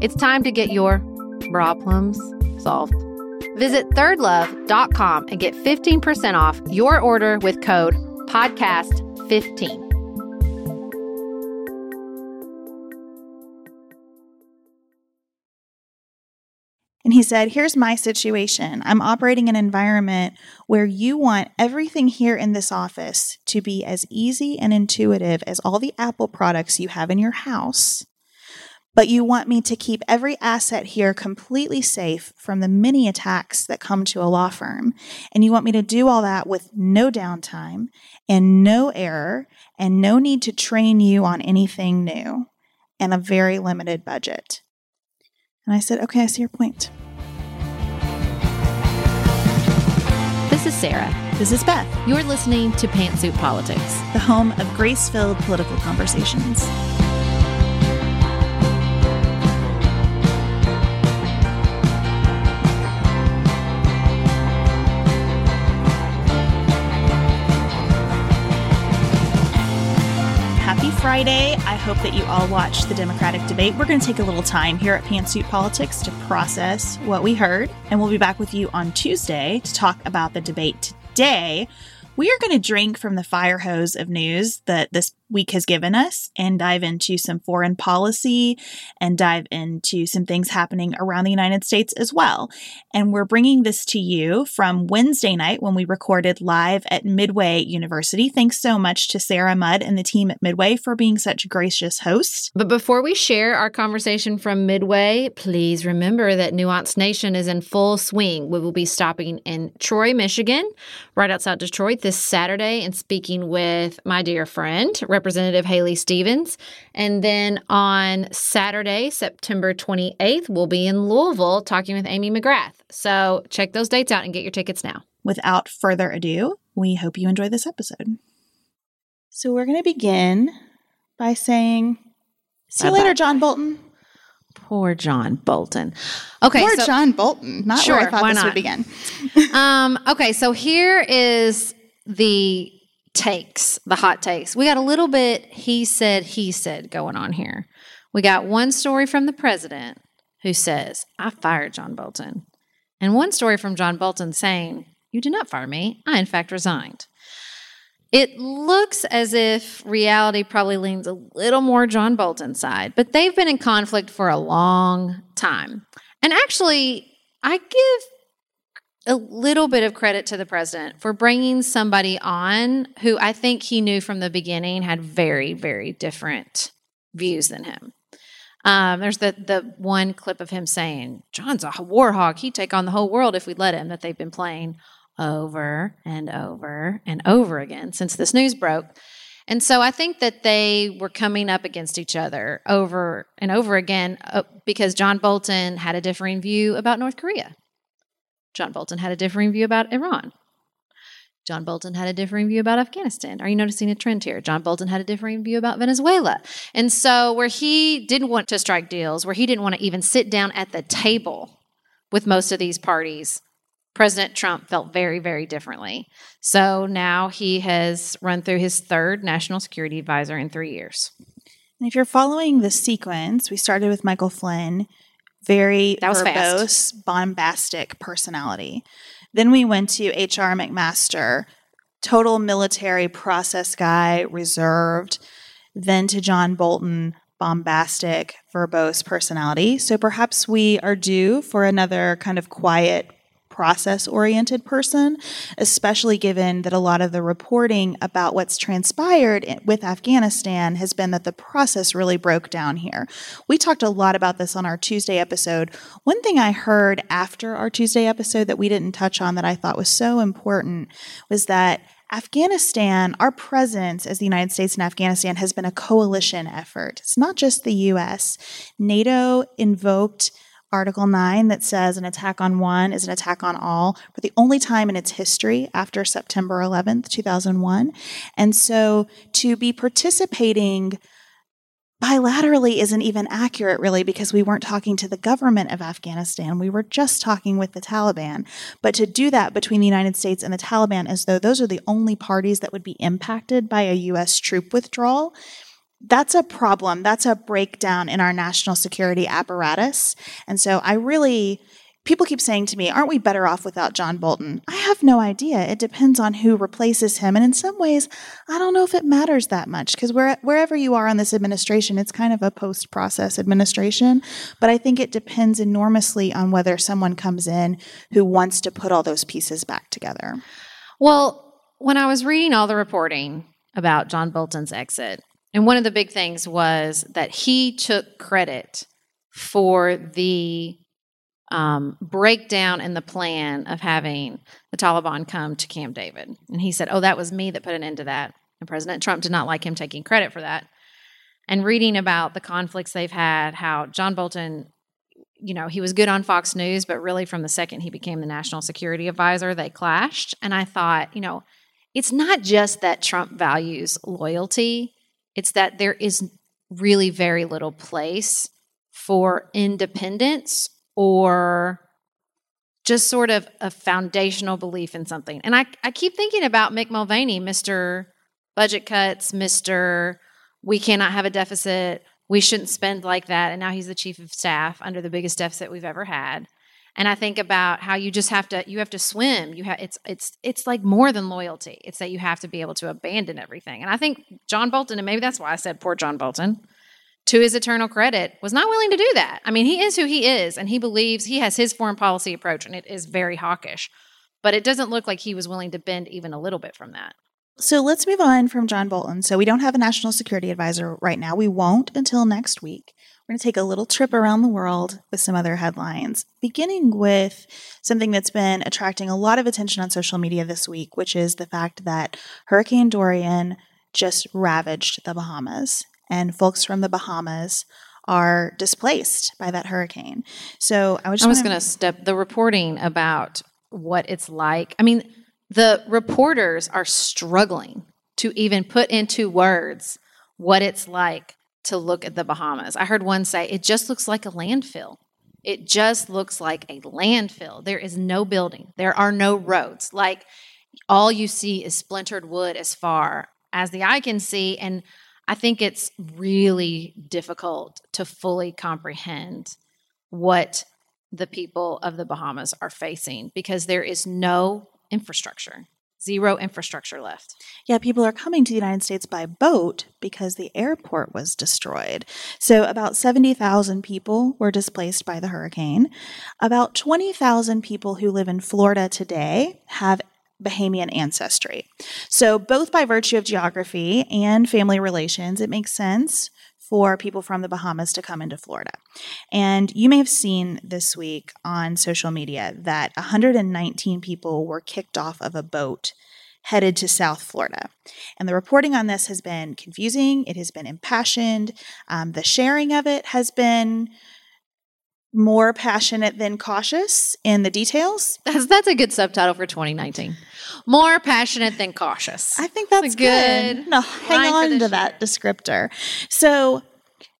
It's time to get your problems solved. Visit thirdlove.com and get 15% off your order with code podcast15. And he said, Here's my situation. I'm operating an environment where you want everything here in this office to be as easy and intuitive as all the Apple products you have in your house. But you want me to keep every asset here completely safe from the many attacks that come to a law firm. And you want me to do all that with no downtime and no error and no need to train you on anything new and a very limited budget. And I said, okay, I see your point. This is Sarah. This is Beth, You're listening to Pantsuit Politics. the home of grace filled political conversations. Friday. I hope that you all watched the Democratic debate. We're going to take a little time here at Pantsuit Politics to process what we heard, and we'll be back with you on Tuesday to talk about the debate today. We are going to drink from the fire hose of news that this week has given us and dive into some foreign policy and dive into some things happening around the United States as well. And we're bringing this to you from Wednesday night when we recorded live at Midway University. Thanks so much to Sarah Mudd and the team at Midway for being such gracious hosts. But before we share our conversation from Midway, please remember that Nuance Nation is in full swing. We will be stopping in Troy, Michigan, right outside Detroit this Saturday and speaking with my dear friend, Representative Haley Stevens. And then on Saturday, September 28th, we'll be in Louisville talking with Amy McGrath. So check those dates out and get your tickets now. Without further ado, we hope you enjoy this episode. So we're going to begin by saying, See you Bye-bye. later, John Bolton. Poor John Bolton. Okay, Poor so- John Bolton. Not where I Sure, thought why this not? would begin. um, okay, so here is the takes, the hot takes. We got a little bit he said, he said going on here. We got one story from the president who says, I fired John Bolton. And one story from John Bolton saying, You did not fire me. I, in fact, resigned. It looks as if reality probably leans a little more John Bolton's side, but they've been in conflict for a long time. And actually, I give a little bit of credit to the president for bringing somebody on who I think he knew from the beginning had very, very different views than him. Um, there's the the one clip of him saying, "John's a war hog. He'd take on the whole world if we let him." That they've been playing over and over and over again since this news broke. And so I think that they were coming up against each other over and over again uh, because John Bolton had a differing view about North Korea. John Bolton had a differing view about Iran. John Bolton had a differing view about Afghanistan. Are you noticing a trend here? John Bolton had a differing view about Venezuela. And so, where he didn't want to strike deals, where he didn't want to even sit down at the table with most of these parties, President Trump felt very, very differently. So now he has run through his third national security advisor in three years. And if you're following the sequence, we started with Michael Flynn, very that was verbose, fast. bombastic personality. Then we went to H.R. McMaster, total military process guy, reserved. Then to John Bolton, bombastic, verbose personality. So perhaps we are due for another kind of quiet, process oriented person, especially given that a lot of the reporting about what's transpired with Afghanistan has been that the process really broke down here. We talked a lot about this on our Tuesday episode. One thing I heard after our Tuesday episode that we didn't touch on that I thought was so important was that Afghanistan, our presence as the United States in Afghanistan has been a coalition effort. It's not just the US. NATO invoked Article 9 that says an attack on one is an attack on all for the only time in its history after September 11th, 2001. And so to be participating bilaterally isn't even accurate, really, because we weren't talking to the government of Afghanistan. We were just talking with the Taliban. But to do that between the United States and the Taliban as though those are the only parties that would be impacted by a U.S. troop withdrawal that's a problem. That's a breakdown in our national security apparatus. And so I really, people keep saying to me, aren't we better off without John Bolton? I have no idea. It depends on who replaces him. And in some ways, I don't know if it matters that much because wherever you are on this administration, it's kind of a post process administration. But I think it depends enormously on whether someone comes in who wants to put all those pieces back together. Well, when I was reading all the reporting about John Bolton's exit, and one of the big things was that he took credit for the um, breakdown in the plan of having the Taliban come to Camp David. And he said, Oh, that was me that put an end to that. And President Trump did not like him taking credit for that. And reading about the conflicts they've had, how John Bolton, you know, he was good on Fox News, but really from the second he became the national security advisor, they clashed. And I thought, you know, it's not just that Trump values loyalty, it's that there is really very little place for independence or just sort of a foundational belief in something. And I, I keep thinking about Mick Mulvaney, Mr. Budget Cuts, Mr. We cannot have a deficit. We shouldn't spend like that. And now he's the chief of staff under the biggest deficit we've ever had and I think about how you just have to you have to swim. You have it's it's it's like more than loyalty. It's that you have to be able to abandon everything. And I think John Bolton, and maybe that's why I said poor John Bolton, to his eternal credit, was not willing to do that. I mean, he is who he is, and he believes he has his foreign policy approach, and it is very hawkish. But it doesn't look like he was willing to bend even a little bit from that. So let's move on from John Bolton. So we don't have a national security advisor right now. We won't until next week. We're going to take a little trip around the world with some other headlines, beginning with something that's been attracting a lot of attention on social media this week, which is the fact that Hurricane Dorian just ravaged the Bahamas, and folks from the Bahamas are displaced by that hurricane. So I was, was going to step the reporting about what it's like. I mean, the reporters are struggling to even put into words what it's like to look at the Bahamas. I heard one say, it just looks like a landfill. It just looks like a landfill. There is no building, there are no roads. Like all you see is splintered wood as far as the eye can see. And I think it's really difficult to fully comprehend what the people of the Bahamas are facing because there is no infrastructure. Zero infrastructure left. Yeah, people are coming to the United States by boat because the airport was destroyed. So, about 70,000 people were displaced by the hurricane. About 20,000 people who live in Florida today have Bahamian ancestry. So, both by virtue of geography and family relations, it makes sense for people from the Bahamas to come into Florida. And you may have seen this week on social media that 119 people were kicked off of a boat headed to South Florida. And the reporting on this has been confusing, it has been impassioned, um, the sharing of it has been more passionate than cautious in the details. That's that's a good subtitle for 2019. More passionate than cautious. I think that's good good. No, hang on to that descriptor. So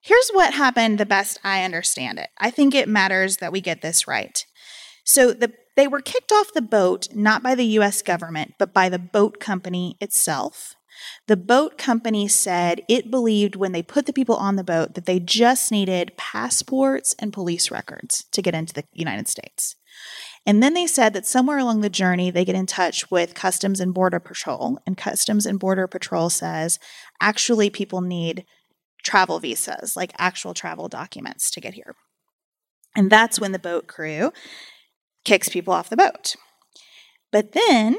here's what happened the best I understand it. I think it matters that we get this right. So the they were kicked off the boat not by the US government, but by the boat company itself. The boat company said it believed when they put the people on the boat that they just needed passports and police records to get into the United States. And then they said that somewhere along the journey, they get in touch with Customs and Border Patrol. And Customs and Border Patrol says actually, people need travel visas, like actual travel documents to get here. And that's when the boat crew kicks people off the boat. But then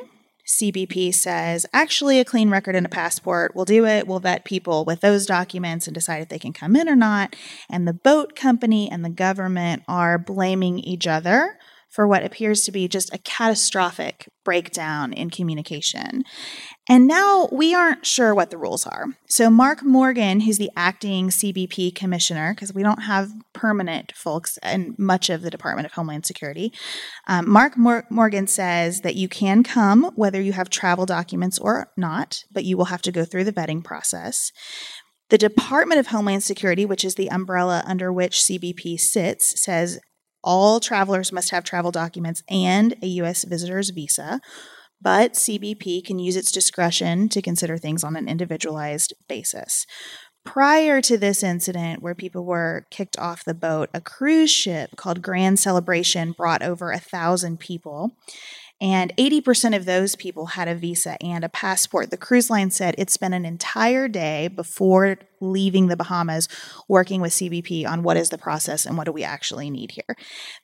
CBP says, actually, a clean record and a passport will do it. We'll vet people with those documents and decide if they can come in or not. And the boat company and the government are blaming each other for what appears to be just a catastrophic breakdown in communication. And now we aren't sure what the rules are. So, Mark Morgan, who's the acting CBP commissioner, because we don't have permanent folks in much of the Department of Homeland Security, um, Mark Mor- Morgan says that you can come whether you have travel documents or not, but you will have to go through the vetting process. The Department of Homeland Security, which is the umbrella under which CBP sits, says all travelers must have travel documents and a U.S. visitor's visa, but CBP can use its discretion to consider things on an individualized basis. Prior to this incident, where people were kicked off the boat, a cruise ship called Grand Celebration brought over a thousand people. And 80% of those people had a visa and a passport. The cruise line said it spent an entire day before leaving the Bahamas working with CBP on what is the process and what do we actually need here.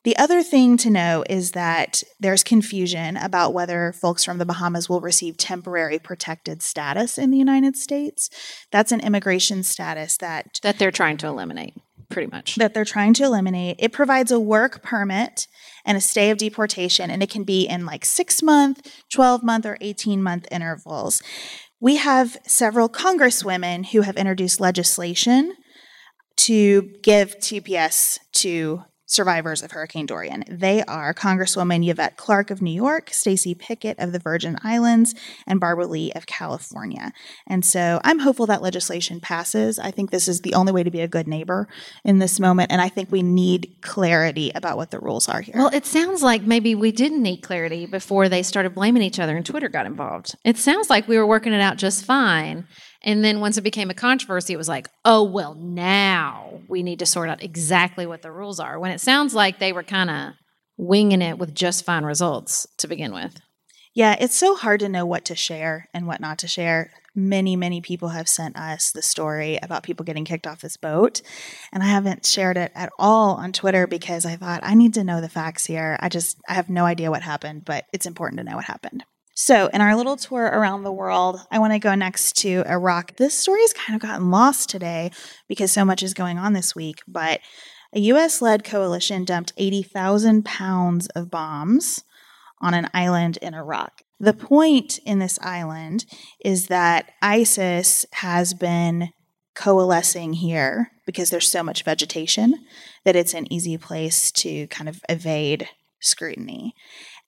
The other thing to know is that there's confusion about whether folks from the Bahamas will receive temporary protected status in the United States. That's an immigration status that That they're trying to eliminate, pretty much. that they're trying to eliminate. It provides a work permit and a stay of deportation, and it can be in like six month, 12 month, or 18 month intervals. We have several congresswomen who have introduced legislation to give TPS to survivors of Hurricane Dorian. They are Congresswoman Yvette Clarke of New York, Stacey Plaskett of the Virgin Islands, and Barbara Lee of California. And so I'm hopeful that legislation passes. I think this is the only way to be a good neighbor in this moment, and I think we need clarity about what the rules are here. Well, it sounds like maybe we didn't need clarity before they started blaming each other and Twitter got involved. It sounds like we were working it out just fine. And then once it became a controversy, it was like, oh, well, now we need to sort out exactly what the rules are. When it sounds like they were kind of winging it with just fine results to begin with. Yeah, it's so hard to know what to share and what not to share. Many, many people have sent us the story about people getting kicked off this boat. And I haven't shared it at all on Twitter because I thought I need to know the facts here. I just, I have no idea what happened, but it's important to know what happened. So, in our little tour around the world, I want to go next to Iraq. This story has kind of gotten lost today because so much is going on this week, but a US led coalition dumped 80,000 pounds of bombs on an island in Iraq. The point in this island is that ISIS has been coalescing here because there's so much vegetation that it's an easy place to kind of evade scrutiny.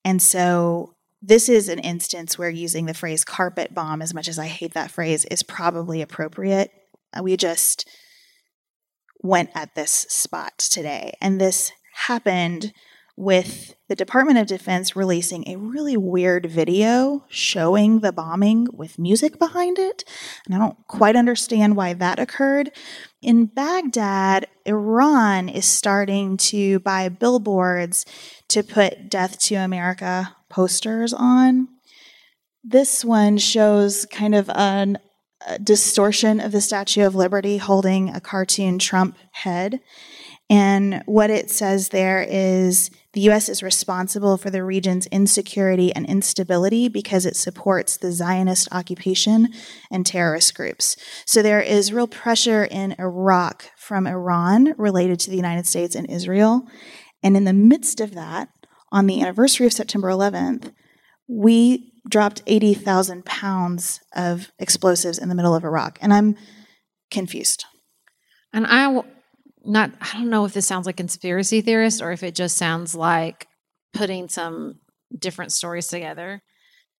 And so this is an instance where using the phrase carpet bomb, as much as I hate that phrase, is probably appropriate. Uh, We just went at this spot today. And this happened with the Department of Defense releasing a really weird video showing the bombing with music behind it. And I don't quite understand why that occurred. In Baghdad, Iran is starting to buy billboards to put death to America posters on. This one shows kind of an, a distortion of the Statue of Liberty holding a cartoon Trump head. And what it says there is the U.S. is responsible for the region's insecurity and instability because it supports the Zionist occupation and terrorist groups. So there is real pressure in Iraq from Iran related to the United States and Israel. And in the midst of that, on the anniversary of September 11th, we dropped 80,000 pounds of explosives in the middle of Iraq. And I'm confused. And I not I don't know if this sounds like conspiracy theorist or if it just sounds like putting some different stories together.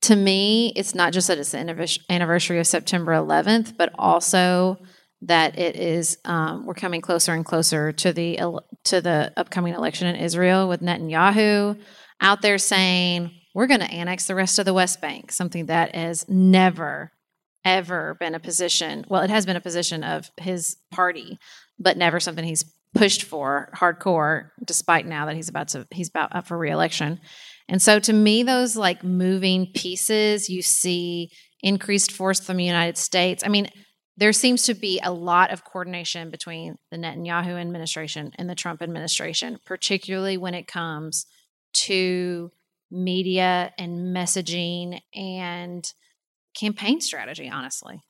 To me, it's not just that it's the anniversary of September 11th, but also that it is um, we're coming closer and closer to the to the upcoming election in Israel with Netanyahu out there saying we're going to annex the rest of the West Bank, something that has never ever been a position. Well, it has been a position of his party, but never something he's pushed for hardcore. Despite now that he's about to he's about up for reelection, and so to me, those like moving pieces, you see increased force from the United States. I mean there seems to be a lot of coordination between the Netanyahu administration and the Trump administration, particularly when it comes to media and messaging and campaign strategy, honestly.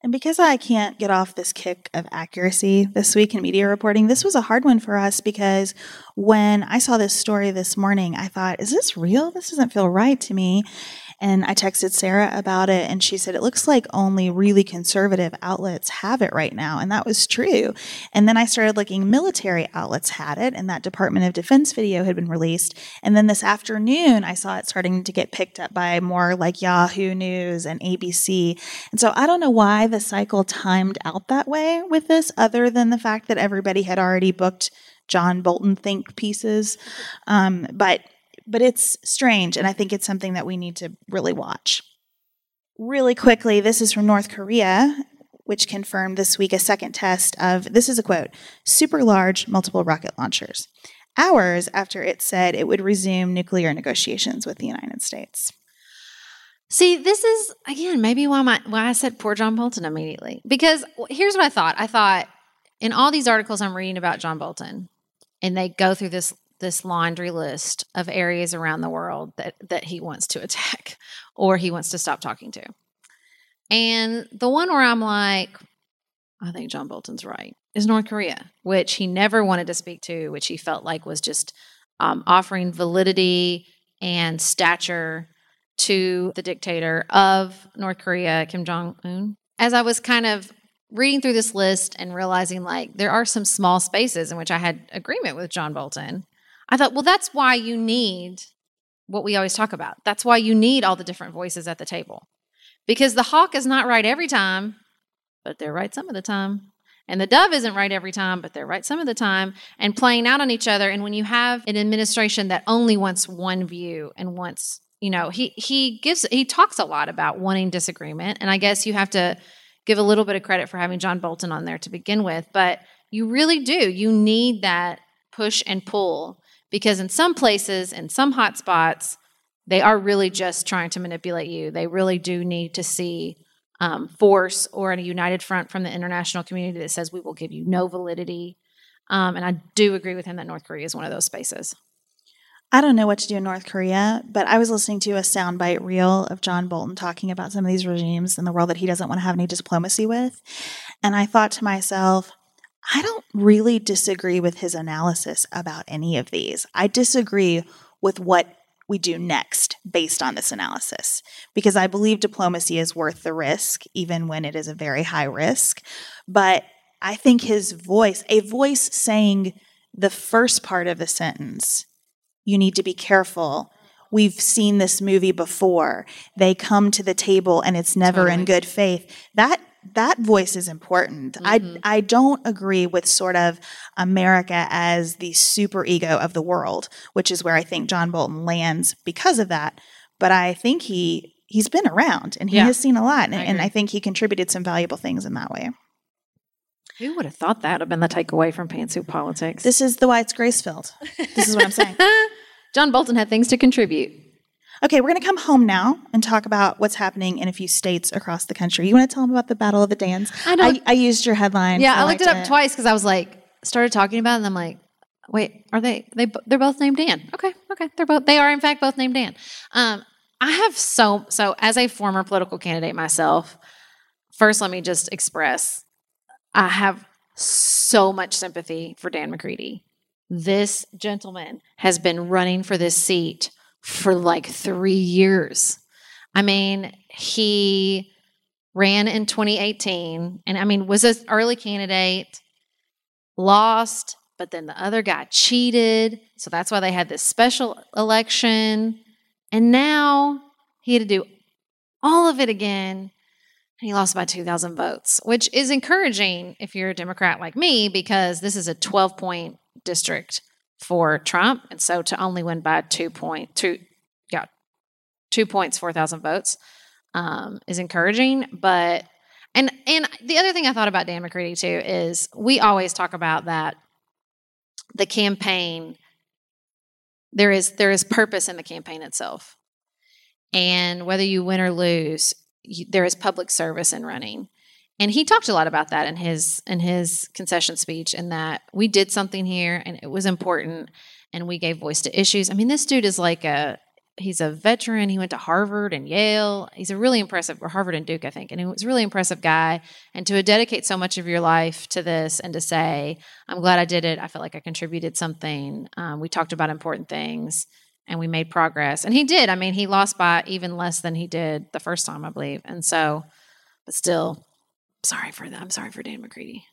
And because I can't get off this kick of accuracy this week in media reporting, this was a hard one for us because when I saw this story this morning, I thought, is this real? This doesn't feel right to me. And I texted Sarah about it, and she said, It looks like only really conservative outlets have it right now. And that was true. And then I started looking, military outlets had it, and that Department of Defense video had been released. And then this afternoon, I saw it starting to get picked up by more like Yahoo News and ABC. And so I don't know why the cycle timed out that way with this, other than the fact that everybody had already booked John Bolton think pieces. Um, but but it's strange, and I think it's something that we need to really watch. Really quickly, this is from North Korea, which confirmed this week a second test of this is a quote super large multiple rocket launchers, hours after it said it would resume nuclear negotiations with the United States. See, this is again maybe why my why I said poor John Bolton immediately. Because here's what I thought. I thought in all these articles I'm reading about John Bolton, and they go through this this laundry list of areas around the world that that he wants to attack or he wants to stop talking to. And the one where I'm like, I think John Bolton's right, is North Korea, which he never wanted to speak to, which he felt like was just um, offering validity and stature to the dictator of North Korea, Kim Jong Un. As I was kind of reading through this list and realizing like there are some small spaces in which I had agreement with John Bolton, I thought, well, that's why you need what we always talk about. That's why you need all the different voices at the table. Because the hawk is not right every time, but they're right some of the time. And the dove isn't right every time, but they're right some of the time, and playing out on each other. And when you have an administration that only wants one view and wants, you know, he he gives he talks a lot about wanting disagreement. And I guess you have to give a little bit of credit for having John Bolton on there to begin with, but you really do. You need that push and pull because in some places, in some hot spots, they are really just trying to manipulate you. They really do need to see um, force or a united front from the international community that says we will give you no validity. Um, and I do agree with him that North Korea is one of those spaces. I don't know what to do in North Korea, but I was listening to a soundbite reel of John Bolton talking about some of these regimes in the world that he doesn't want to have any diplomacy with. And I thought to myself, I don't really disagree with his analysis about any of these. I disagree with what we do next based on this analysis because I believe diplomacy is worth the risk, even when it is a very high risk. But I think his voice, a voice saying the first part of the sentence, you need to be careful. We've seen this movie before. They come to the table and it's never totally. in good faith. That that voice is important. Mm-hmm. I I don't agree with sort of America as the super ego of the world, which is where I think John Bolton lands because of that. But I think he he's been around and he yeah. has seen a lot, and I, and I think he contributed some valuable things in that way. Who would have thought that would have been the takeaway from Pantsuit Politics? This is the why it's grace filled. This is what I'm saying. John Bolton had things to contribute. Okay, we're going to come home now and talk about what's happening in a few states across the country. You want to tell them about the Battle of the Dans? I know. I, I used your headline. Yeah, so I looked it up twice because I was like, started talking about it, and I'm like, wait, are they? They they're both named Dan. Okay, okay, they're both. They are in fact both named Dan. Um, I have so so as a former political candidate myself. First, let me just express, I have so much sympathy for Dan McCready. This gentleman has been running for this seat for like three years. I mean, he ran in 2018 and I mean, was an early candidate, lost, but then the other guy cheated. So that's why they had this special election. And now he had to do all of it again. And he lost by 2,000 votes, which is encouraging if you're a Democrat like me, because this is a 12 point district for Trump. And so to only win by two point two, yeah, two points, 4,000 votes um, is encouraging. But, and, and the other thing I thought about Dan McCready too is we always talk about that the campaign, there is, there is purpose in the campaign itself. And whether you win or lose, you, there is public service in running. And he talked a lot about that in his in his concession speech, and that we did something here, and it was important, and we gave voice to issues. I mean, this dude is like a he's a veteran. He went to Harvard and Yale. He's a really impressive, or Harvard and Duke, I think, and he was a really impressive guy. And to dedicate so much of your life to this, and to say, "I'm glad I did it. I feel like I contributed something." Um, we talked about important things and we made progress. And he did. I mean, he lost by even less than he did the first time, I believe. And so, but still, sorry for that. I'm sorry for Dan McCready.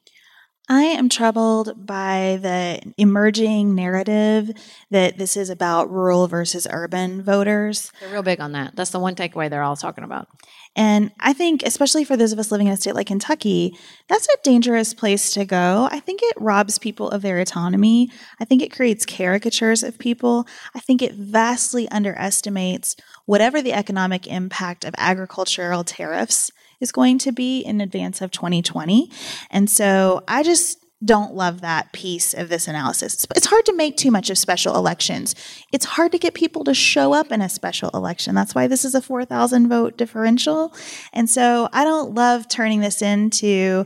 I am troubled by the emerging narrative that this is about rural versus urban voters. They're real big on that. That's the one takeaway they're all talking about. And I think, especially for those of us living in a state like Kentucky, that's a dangerous place to go. I think it robs people of their autonomy. I think it creates caricatures of people. I think it vastly underestimates whatever the economic impact of agricultural tariffs is going to be in advance of 2020. And so I just don't love that piece of this analysis. It's hard to make too much of special elections. It's hard to get people to show up in a special election. That's why this is a 4,000 vote differential. And so I don't love turning this into,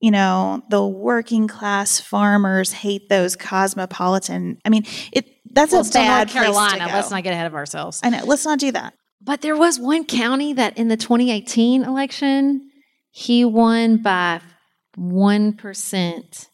you know, the working class farmers hate those cosmopolitan. I mean, it that's Well, a bad North Carolina. Place to go. Let's not get ahead of ourselves. I know. Let's not do that. But there was one county that in the 2018 election, he won by 1%.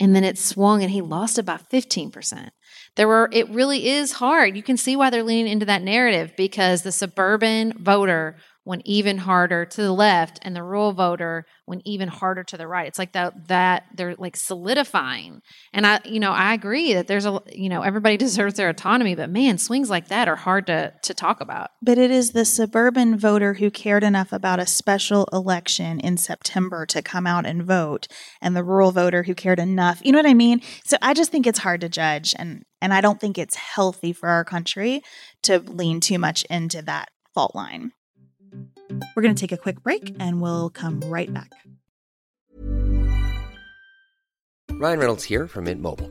And then it swung and he lost it by 15%. There were, it really is hard. You can see why they're leaning into that narrative because the suburban voter went even harder to the left and the rural voter went even harder to the right. It's like that, that they're like solidifying. And I, you know, I agree that there's a, you know, everybody deserves their autonomy, but man, swings like that are hard to, to talk about. But it is the suburban voter who cared enough about a special election in September to come out and vote, and the rural voter who cared enough. You know what I mean? So I just think it's hard to judge, and and I don't think it's healthy for our country to lean too much into that fault line. We're going to take a quick break, and we'll come right back. Ryan Reynolds here from Mint Mobile.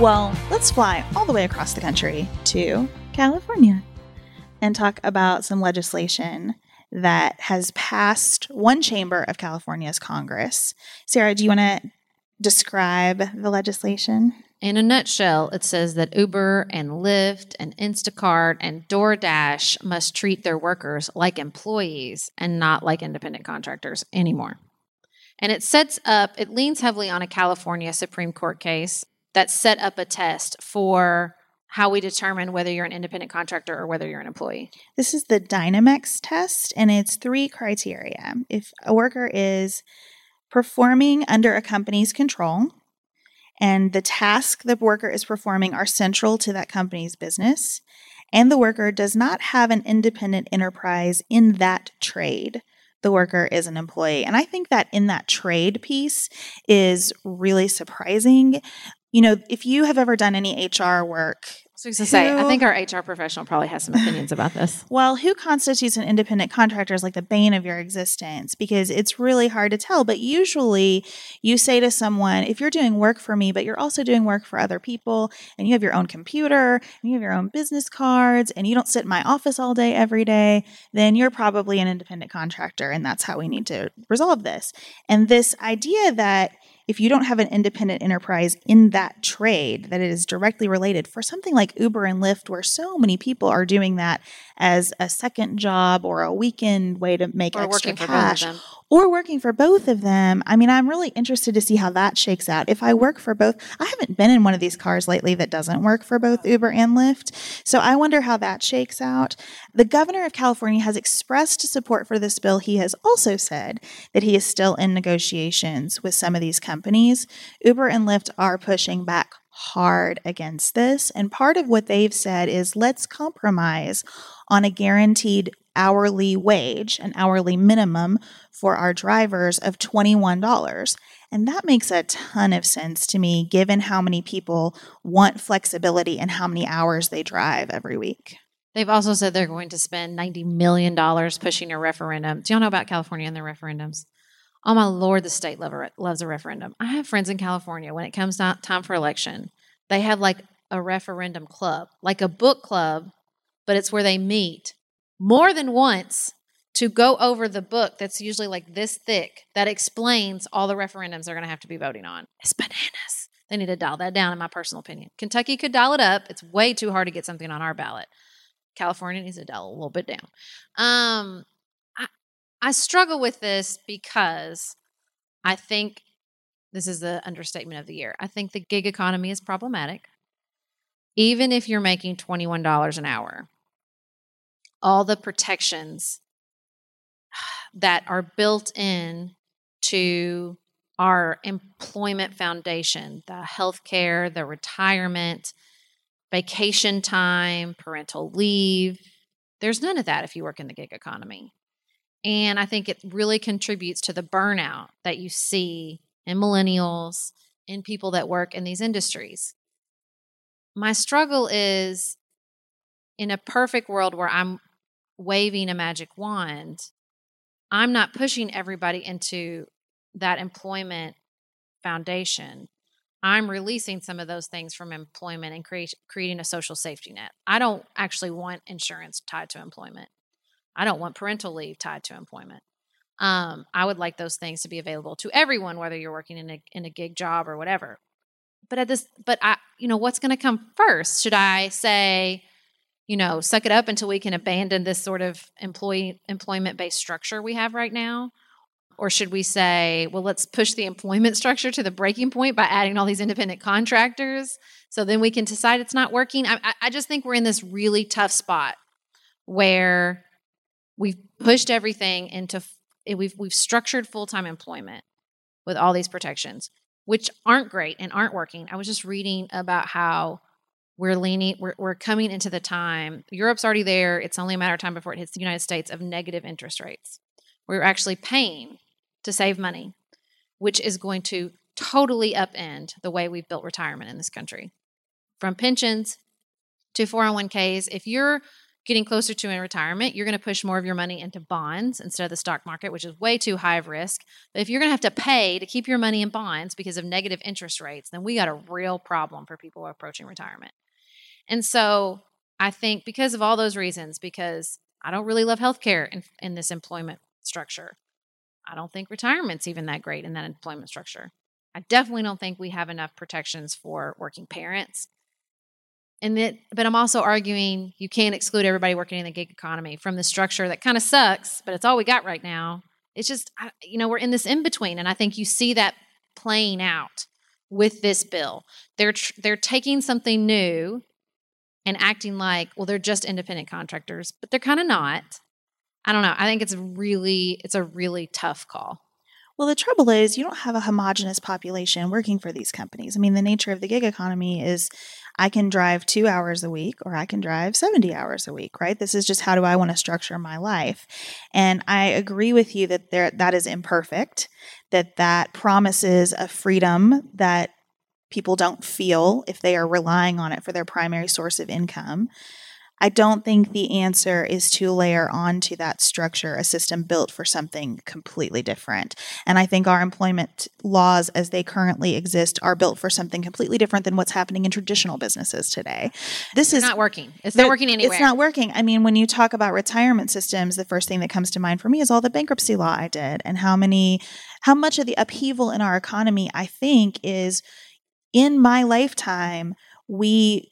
Well, let's fly all the way across the country to California and talk about some legislation that has passed one chamber of California's Congress. Sarah, do you want to describe the legislation? In a nutshell, it says that Uber and Lyft and Instacart and DoorDash must treat their workers like employees and not like independent contractors anymore. And it sets up, it leans heavily on a California Supreme Court case that set up a test for how we determine whether you're an independent contractor or whether you're an employee. This is the Dynamex test, and it's three criteria. If a worker is performing under a company's control, and the task the worker is performing are central to that company's business, and the worker does not have an independent enterprise in that trade, the worker is an employee. And I think that in that trade piece is really surprising you know, if you have ever done any HR work, so I was to say, I think our HR professional probably has some opinions about this. Well, who constitutes an independent contractor is like the bane of your existence because it's really hard to tell. But usually you say to someone, if you're doing work for me, but you're also doing work for other people, and you have your own computer, and you have your own business cards, and you don't sit in my office all day every day, then you're probably an independent contractor. And that's how we need to resolve this. And this idea that if you don't have an independent enterprise in that trade that is directly related for something like Uber and Lyft, where so many people are doing that as a second job or a weekend way to make or extra cash, or working for both of them. I mean, I'm really interested to see how that shakes out. If I work for both, I haven't been in one of these cars lately that doesn't work for both Uber and Lyft. So I wonder how that shakes out. The governor of California has expressed support for this bill. He has also said that he is still in negotiations with some of these companies. Uber and Lyft are pushing back hard against this. And part of what they've said is let's compromise on a guaranteed hourly wage, an hourly minimum for our drivers of $21. And that makes a ton of sense to me, given how many people want flexibility and how many hours they drive every week. They've also said they're going to spend $90 million pushing a referendum. Do y'all know about California and their referendums? Oh my lord, the state lover, loves a referendum. I have friends in California when it comes time for election, they have like a referendum club, like a book club, but it's where they meet more than once to go over the book that's usually like this thick that explains all the referendums they're going to have to be voting on. It's bananas. They need to dial that down, in my personal opinion. Kentucky could dial it up. It's way too hard to get something on our ballot. California needs to dial a little bit down. Um, I, I struggle with this because I think this is the understatement of the year. I think the gig economy is problematic. Even if you're making $21 an hour, all the protections that are built in to our employment foundation, the healthcare, the retirement, vacation time, parental leave. There's none of that if you work in the gig economy. And I think it really contributes to the burnout that you see in millennials, in people that work in these industries. My struggle is in a perfect world where I'm waving a magic wand, I'm not pushing everybody into that employment foundation. I'm releasing some of those things from employment and create, creating a social safety net. I don't actually want insurance tied to employment. I don't want parental leave tied to employment. Um, I would like those things to be available to everyone, whether you're working in a in a gig job or whatever. But at this, but I, you know, what's going to come first? Should I say, you know, suck it up until we can abandon this sort of employee employment based structure we have right now? Or should we say, well, let's push the employment structure to the breaking point by adding all these independent contractors so then we can decide it's not working? I, I just think we're in this really tough spot where we've pushed everything into, we've, we've structured full time employment with all these protections, which aren't great and aren't working. I was just reading about how we're leaning we're, we're coming into the time europe's already there it's only a matter of time before it hits the united states of negative interest rates. We're actually paying to save money which is going to totally upend the way we've built retirement in this country. From pensions to 401ks if you're getting closer to in retirement you're going to push more of your money into bonds instead of the stock market which is way too high of risk. But if you're going to have to pay to keep your money in bonds because of negative interest rates then we got a real problem for people approaching retirement and so I think because of all those reasons, because I don't really love healthcare in, in this employment structure, I don't think retirement's even that great in that employment structure. I definitely don't think we have enough protections for working parents. And that, but I'm also arguing you can't exclude everybody working in the gig economy from the structure that kind of sucks, but it's all we got right now. It's just, you know, we're in this in between, and I think you see that playing out with this bill. They're they're taking something new and acting like, well, they're just independent contractors, but they're kind of not. I don't know. I think it's really it's a really tough call. Well, the trouble is you don't have a homogenous population working for these companies. I mean, the nature of the gig economy is I can drive 2 hours a week or I can drive 70 hours a week, right? This is just how do I want to structure my life. And I agree with you that there that is imperfect, that that promises a freedom that people don't feel if they are relying on it for their primary source of income. I don't think the answer is to layer onto that structure a system built for something completely different. And I think our employment laws as they currently exist are built for something completely different than what's happening in traditional businesses today. This they're is not working. It's not working anywhere. It's not working. I mean, when you talk about retirement systems, the first thing that comes to mind for me is all the bankruptcy law I did and how many how much of the upheaval in our economy I think is in my lifetime, we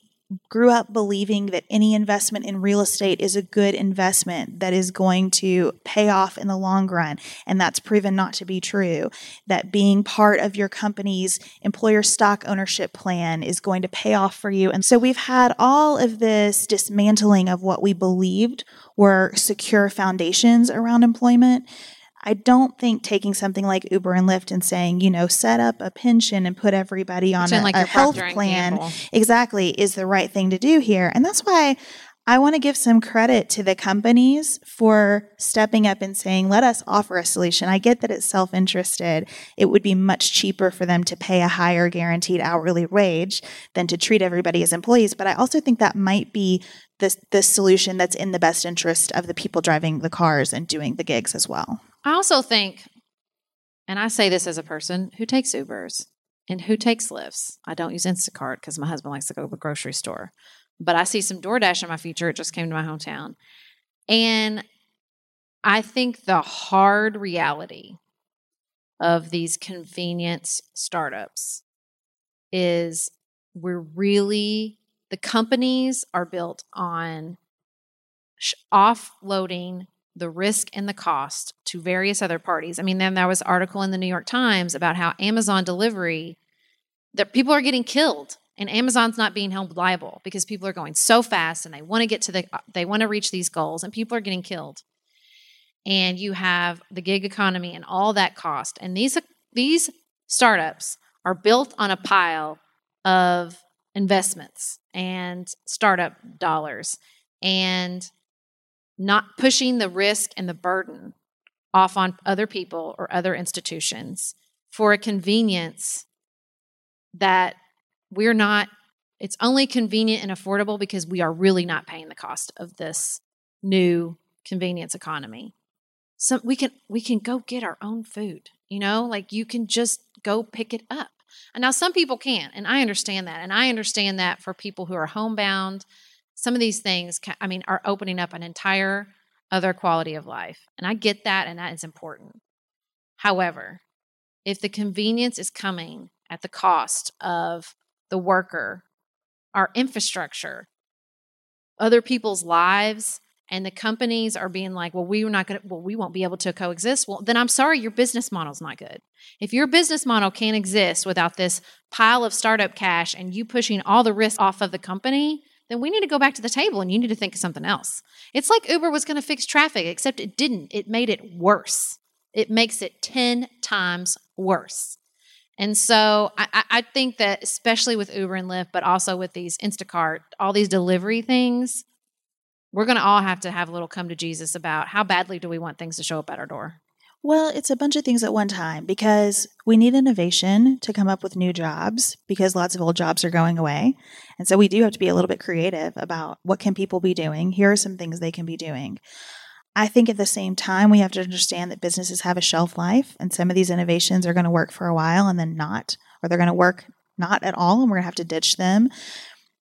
grew up believing that any investment in real estate is a good investment that is going to pay off in the long run. And that's proven not to be true. That being part of your company's employer stock ownership plan is going to pay off for you. And so we've had all of this dismantling of what we believed were secure foundations around employment I don't think taking something like Uber and Lyft and saying, you know, set up a pension and put everybody on a, like a health plan exactly is the right thing to do here. And that's why I want to give some credit to the companies for stepping up and saying, let us offer a solution. I get that it's self interested. It would be much cheaper for them to pay a higher guaranteed hourly wage than to treat everybody as employees. But I also think that might be the, the solution that's in the best interest of the people driving the cars and doing the gigs as well. I also think, and I say this as a person who takes Ubers and who takes Lyfts. I don't use Instacart because my husband likes to go to the grocery store, but I see some DoorDash in my future. It just came to my hometown. And I think the hard reality of these convenience startups is we're really, the companies are built on offloading the risk and the cost to various other parties. I mean, then there was article in the New York Times about how Amazon delivery that people are getting killed and Amazon's not being held liable because people are going so fast and they want to get to the uh, they want to reach these goals and people are getting killed. And you have the gig economy and all that cost. And these these startups are built on a pile of investments and startup dollars and not pushing the risk and the burden off on other people or other institutions for a convenience that we're not it's only convenient and affordable because we are really not paying the cost of this new convenience economy. So we can we can go get our own food you know like you can just go pick it up. And now some people can't and i understand that and i understand that for people who are homebound some of these things i mean are opening up an entire other quality of life and i get that and that is important however if the convenience is coming at the cost of the worker our infrastructure other people's lives and the companies are being like, well, we're not going to, well, we won't be able to coexist. Well, then I'm sorry, your business model's not good. If your business model can't exist without this pile of startup cash and you pushing all the risk off of the company, then we need to go back to the table and you need to think of something else. It's like Uber was going to fix traffic, except it didn't. It made it worse. It makes it 10 times worse. And so I, I think that especially with Uber and Lyft, but also with these Instacart, all these delivery things, we're going to all have to have a little come to Jesus about how badly do we want things to show up at our door. Well, it's a bunch of things at one time because we need innovation to come up with new jobs because lots of old jobs are going away. And so we do have to be a little bit creative about what can people be doing? Here are some things they can be doing. I think at the same time we have to understand that businesses have a shelf life and some of these innovations are going to work for a while and then not or they're going to work not at all and we're going to have to ditch them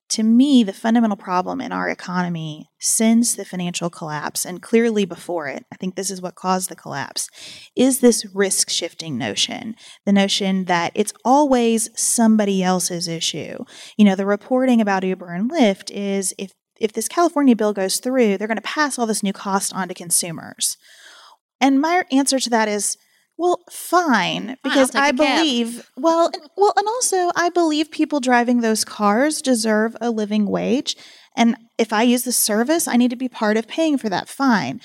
to me, the fundamental problem in our economy since the financial collapse, and clearly before it, I think this is what caused the collapse, is this risk shifting notion. The notion that it's always somebody else's issue. You know, the reporting about Uber and Lyft is if if this California bill goes through, they're going to pass all this new cost on to consumers. And my answer to that is well, fine, because fine, I believe well, and, well, and also I believe people driving those cars deserve a living wage, and if I use the service, I need to be part of paying for that. Fine,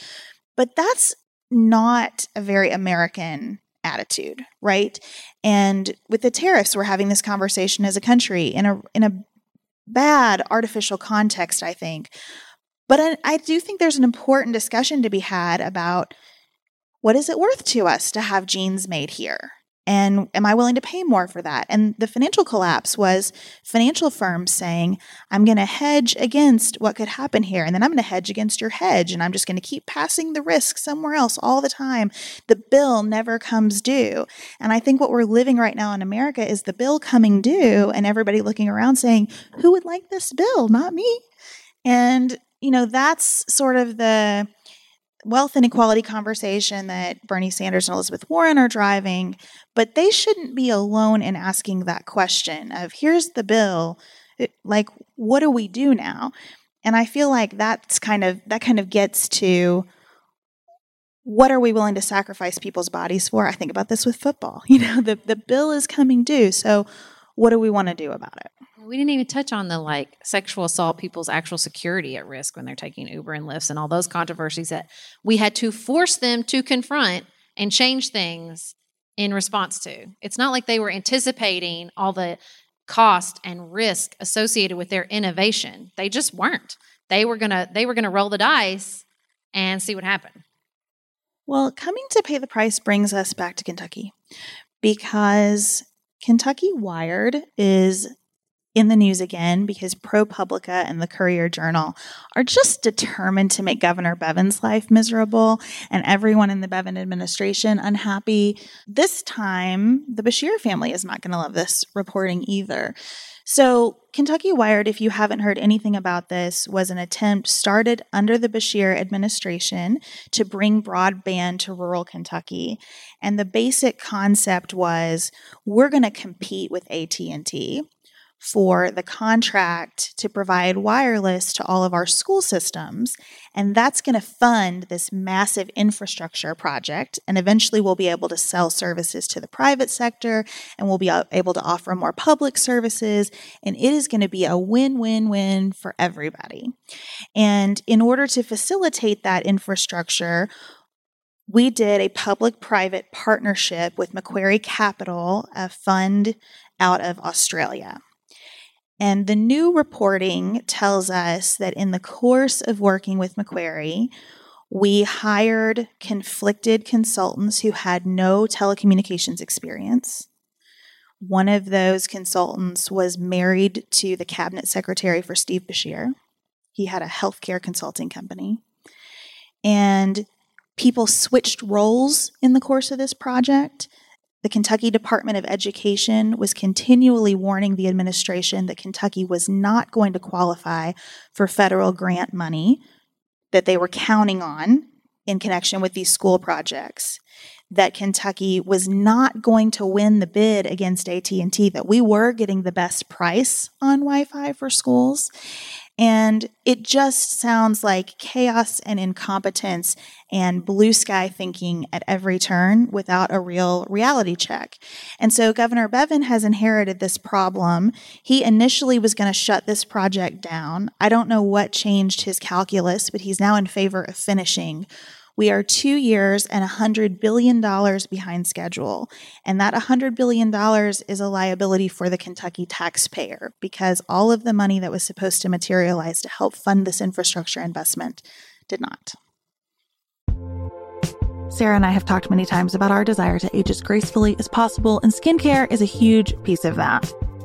but that's not a very American attitude, right? And with the tariffs, we're having this conversation as a country in a in a bad artificial context, I think. But I, I do think there's an important discussion to be had about what is it worth to us to have jeans made here? And am I willing to pay more for that? And the financial collapse was financial firms saying, I'm going to hedge against what could happen here. And then I'm going to hedge against your hedge. And I'm just going to keep passing the risk somewhere else all the time. The bill never comes due. And I think what we're living right now in America is the bill coming due and everybody looking around saying, Who would like this bill? Not me. And, you know, that's sort of the wealth inequality conversation that Bernie Sanders and Elizabeth Warren are driving, but they shouldn't be alone in asking that question of here's the bill, like what do we do now? And I feel like that's kind of that kind of gets to what are we willing to sacrifice people's bodies for? I think about this with football. You know, the the bill is coming due, so what do we want to do about it? We didn't even touch on the like sexual assault people's actual security at risk when they're taking Uber and Lyfts and all those controversies that we had to force them to confront and change things in response to. It's not like they were anticipating all the cost and risk associated with their innovation. They just weren't. They were going to they were going to roll the dice and see what happened. Well, coming to pay the price brings us back to Kentucky because Kentucky Wired is in the news again because ProPublica and the Courier Journal are just determined to make Governor Bevin's life miserable and everyone in the Bevin administration unhappy. This time, the Beshear family is not going to love this reporting either. So, Kentucky Wired, if you haven't heard anything about this, was an attempt started under the Beshear administration to bring broadband to rural Kentucky. And the basic concept was we're going to compete with AT&T for the contract to provide wireless to all of our school systems. And that's going to fund this massive infrastructure project. And eventually we'll be able to sell services to the private sector and we'll be able to offer more public services. And it is going to be a win win win for everybody. And in order to facilitate that infrastructure, we did a public private partnership with Macquarie Capital, a fund out of Australia. And the new reporting tells us that in the course of working with Macquarie, we hired conflicted consultants who had no telecommunications experience. One of those consultants was married to the cabinet secretary for Steve Beshear. He had a healthcare consulting company. And people switched roles in the course of this project. The Kentucky Department of Education was continually warning the administration that Kentucky was not going to qualify for federal grant money that they were counting on in connection with these school projects that Kentucky was not going to win the bid against AT&T that we were getting the best price on Wi-Fi for schools and it just sounds like chaos and incompetence and blue sky thinking at every turn without a real reality check. And so Governor Bevin has inherited this problem. He initially was going to shut this project down. I don't know what changed his calculus, but he's now in favor of finishing we are two years and $100 billion behind schedule. And that $100 billion is a liability for the Kentucky taxpayer because all of the money that was supposed to materialize to help fund this infrastructure investment did not. Sarah and I have talked many times about our desire to age as gracefully as possible, and skincare is a huge piece of that.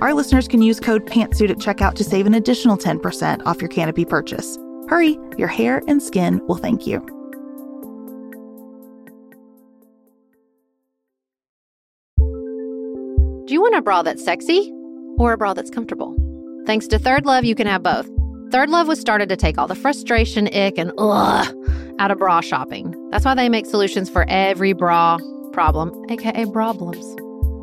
our listeners can use code PANTSUIT at checkout to save an additional 10% off your Canopy purchase. Hurry, your hair and skin will thank you. Do you want a bra that's sexy or a bra that's comfortable? Thanks to ThirdLove, you can have both. ThirdLove was started to take all the frustration, ick, and ugh out of bra shopping. That's why they make solutions for every bra problem, aka problems.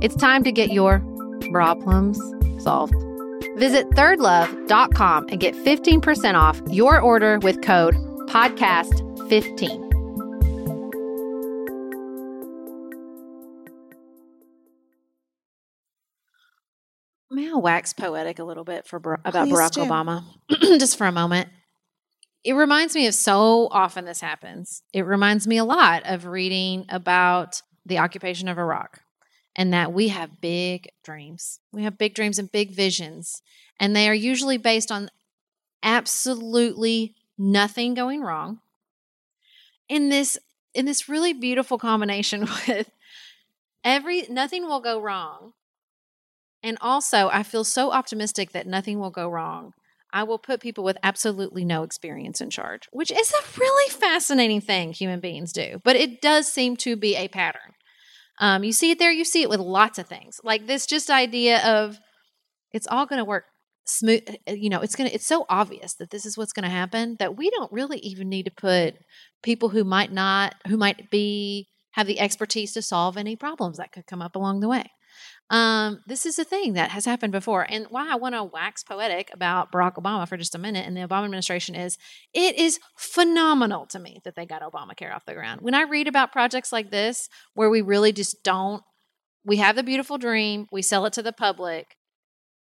It's time to get your problems solved. Visit thirdlove.com and get 15% off your order with code podcast15. May I wax poetic a little bit for about Please Barack do. Obama, just for a moment. It reminds me of so often this happens. It reminds me a lot of reading about the occupation of Iraq and that we have big dreams. We have big dreams and big visions, and they are usually based on absolutely nothing going wrong. In this in this really beautiful combination with every nothing will go wrong. And also, I feel so optimistic that nothing will go wrong. I will put people with absolutely no experience in charge, which is a really fascinating thing human beings do. But it does seem to be a pattern. Um, you see it there, you see it with lots of things. Like this just idea of it's all going to work smooth you know it's going to it's so obvious that this is what's going to happen that we don't really even need to put people who might not who might be have the expertise to solve any problems that could come up along the way um, this is a thing that has happened before and why i want to wax poetic about barack obama for just a minute and the obama administration is it is phenomenal to me that they got obamacare off the ground when i read about projects like this where we really just don't we have the beautiful dream we sell it to the public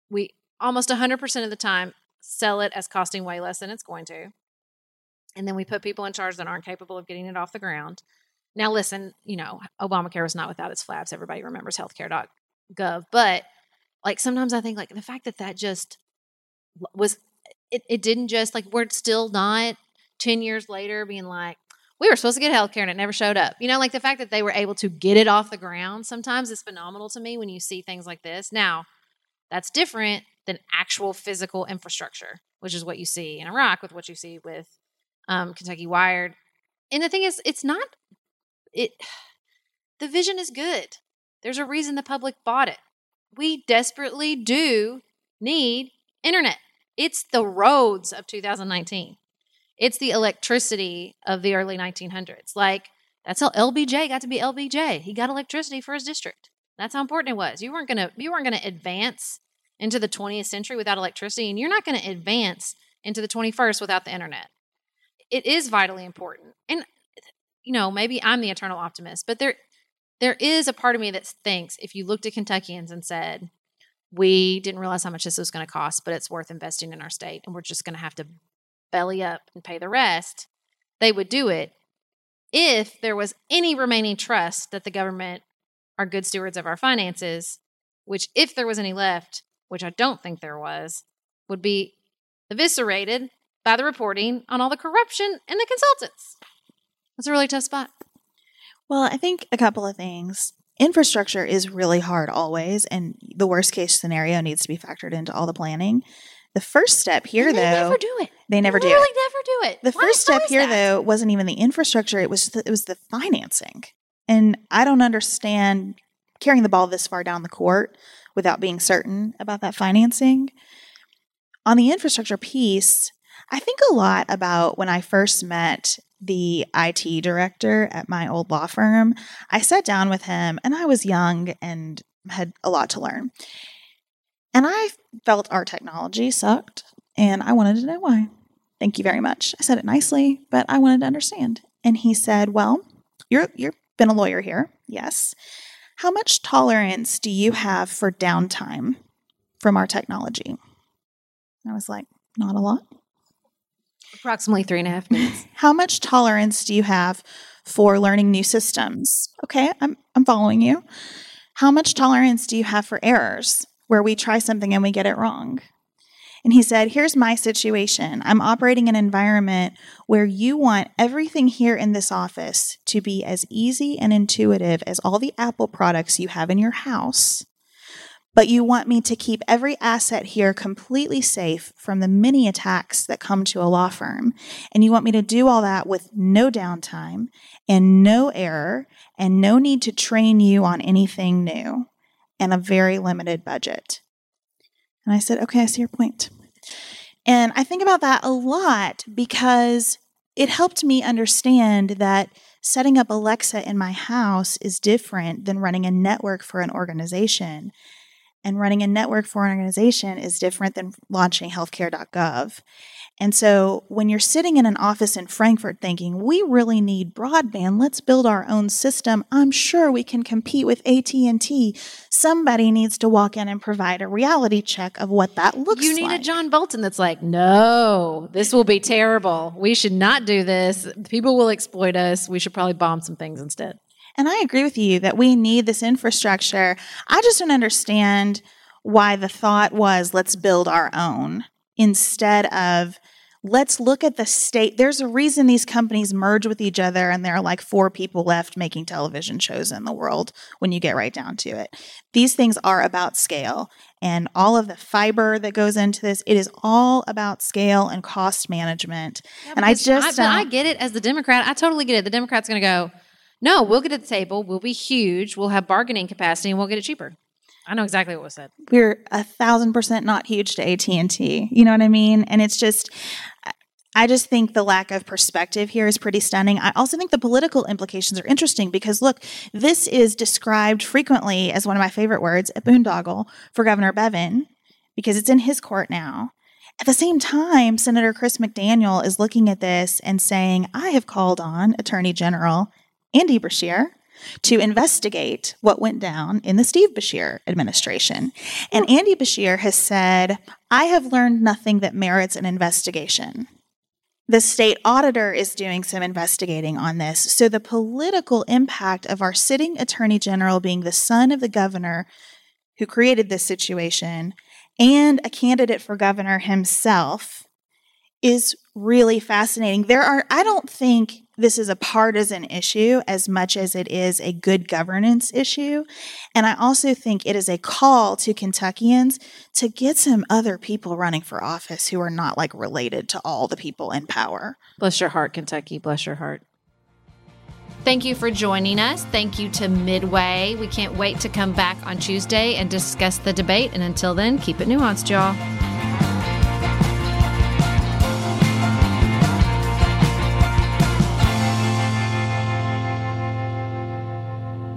we almost 100% of the time sell it as costing way less than it's going to. And then we put people in charge that aren't capable of getting it off the ground. Now, listen, you know, Obamacare was not without its flaps. Everybody remembers healthcare.gov. But like sometimes I think like the fact that that just was, it, it didn't just like, we're still not 10 years later being like, we were supposed to get healthcare and it never showed up. You know, like the fact that they were able to get it off the ground sometimes is phenomenal to me when you see things like this. Now, that's different than actual physical infrastructure, which is what you see in Iraq with what you see with um, Kentucky Wired. And the thing is, it's not it. The vision is good. There's a reason the public bought it. We desperately do need internet. It's the roads of 2019. It's the electricity of the early 1900s. Like that's how LBJ got to be LBJ. He got electricity for his district. That's how important it was. You weren't gonna you weren't gonna advance into the 20th century without electricity, and you're not to advance into the 21st without the internet. It is vitally important. And you know, maybe I'm the eternal optimist, but there there is a part of me that thinks if you looked at Kentuckians and said, "We didn't realize how much this was going to cost, but it's worth investing in our state, and we're just going to have to belly up and pay the rest," they would do it if there was any remaining trust that the government are good stewards of our finances, which if there was any left, which I don't think there was, would be eviscerated by the reporting on all the corruption and the consultants. That's a really tough spot. Well, I think a couple of things. Infrastructure is really hard always, and the worst case scenario needs to be factored into all the planning. The first step here, And though, they never do it. they never do Literally it. never do it. The Why- first step here, that? though, wasn't even the infrastructure; it was the, it was the financing. And I don't understand carrying the ball this far down the court without being certain about that financing. On the infrastructure piece, I think a lot about when I first met the IT director at my old law firm. I sat down with him, and I was young and had a lot to learn. And I felt our technology sucked, and I wanted to know why. Thank you very much. I said it nicely, but I wanted to understand. And he said, "Well, you're you've been a lawyer here, yes. How much tolerance do you have for downtime from our technology?" I was like, "Not a lot." Approximately three and a half minutes. How much tolerance do you have for learning new systems? Okay, I'm I'm following you. How much tolerance do you have for errors where we try something and we get it wrong? And he said, Here's my situation. I'm operating in an environment where you want everything here in this office to be as easy and intuitive as all the Apple products you have in your house. But you want me to keep every asset here completely safe from the many attacks that come to a law firm. And you want me to do all that with no downtime and no error and no need to train you on anything new and a very limited budget. And I said, okay, I see your point. And I think about that a lot because it helped me understand that setting up Alexa in my house is different than running a network for an organization. And running a network for an organization is different than launching healthcare.gov. And so when you're sitting in an office in Frankfort thinking, we really need broadband, let's build our own system. I'm sure we can compete with AT&T. Somebody needs to walk in and provide a reality check of what that looks like. You need like. a John Bolton that's like, no, this will be terrible. We should not do this. People will exploit us. We should probably bomb some things instead. And I agree with you that we need this infrastructure. I just don't understand why the thought was let's build our own instead of let's look at the state. There's a reason these companies merge with each other and there are like four people left making television shows in the world when you get right down to it. These things are about scale and all of the fiber that goes into this, it is all about scale and cost management. and I just I, but I get it as the Democrat. I totally get it. The Democrat's going to go, no, we'll get at the table. We'll be huge. We'll have bargaining capacity and we'll get it cheaper. I know exactly what was said. we're a thousand percent not huge to AT&T. You know what I mean? And it's just, I just think the lack of perspective here is pretty stunning. I also think the political implications are interesting because look, this is described frequently as one of my favorite words, a boondoggle for Governor Bevin because it's in his court now. At the same time, Senator Chris McDaniel is looking at this and saying, I have called on Attorney General Andy Beshear to investigate what went down in the Steve Beshear administration. And hmm. Andy Beshear has said, I have learned nothing that merits an investigation. The state auditor is doing some investigating on this. So the political impact of our sitting attorney general being the son of the governor who created this situation and a candidate for governor himself is really fascinating. There are, I don't think this is a partisan issue as much as it is a good governance issue. And I also think it is a call to Kentuckians to get some other people running for office who are not like related to all the people in power. Bless your heart, Kentucky. Bless your heart. Thank you for joining us. Thank you to Midway. We can't wait to come back on Tuesday and discuss the debate. And until then, keep it nuanced, y'all.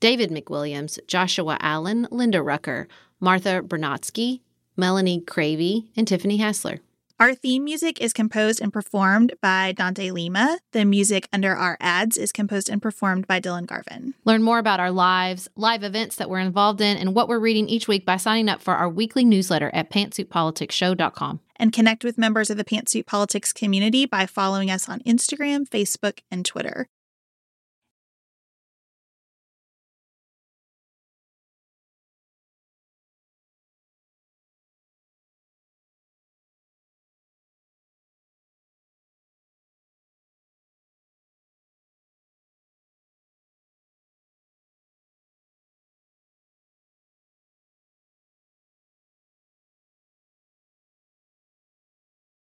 David McWilliams, Joshua Allen, Linda Rucker, Martha Bernatsky, Melanie Cravey, and Tiffany Hassler. Our theme music is composed and performed by Dante Lima. The music under our ads is composed and performed by Dylan Garvin. Learn more about our lives, live events that we're involved in, and what we're reading each week by signing up for our weekly newsletter at pantsuitpoliticsshow.com. And connect with members of the Pantsuit Politics community by following us on Instagram, Facebook, and Twitter.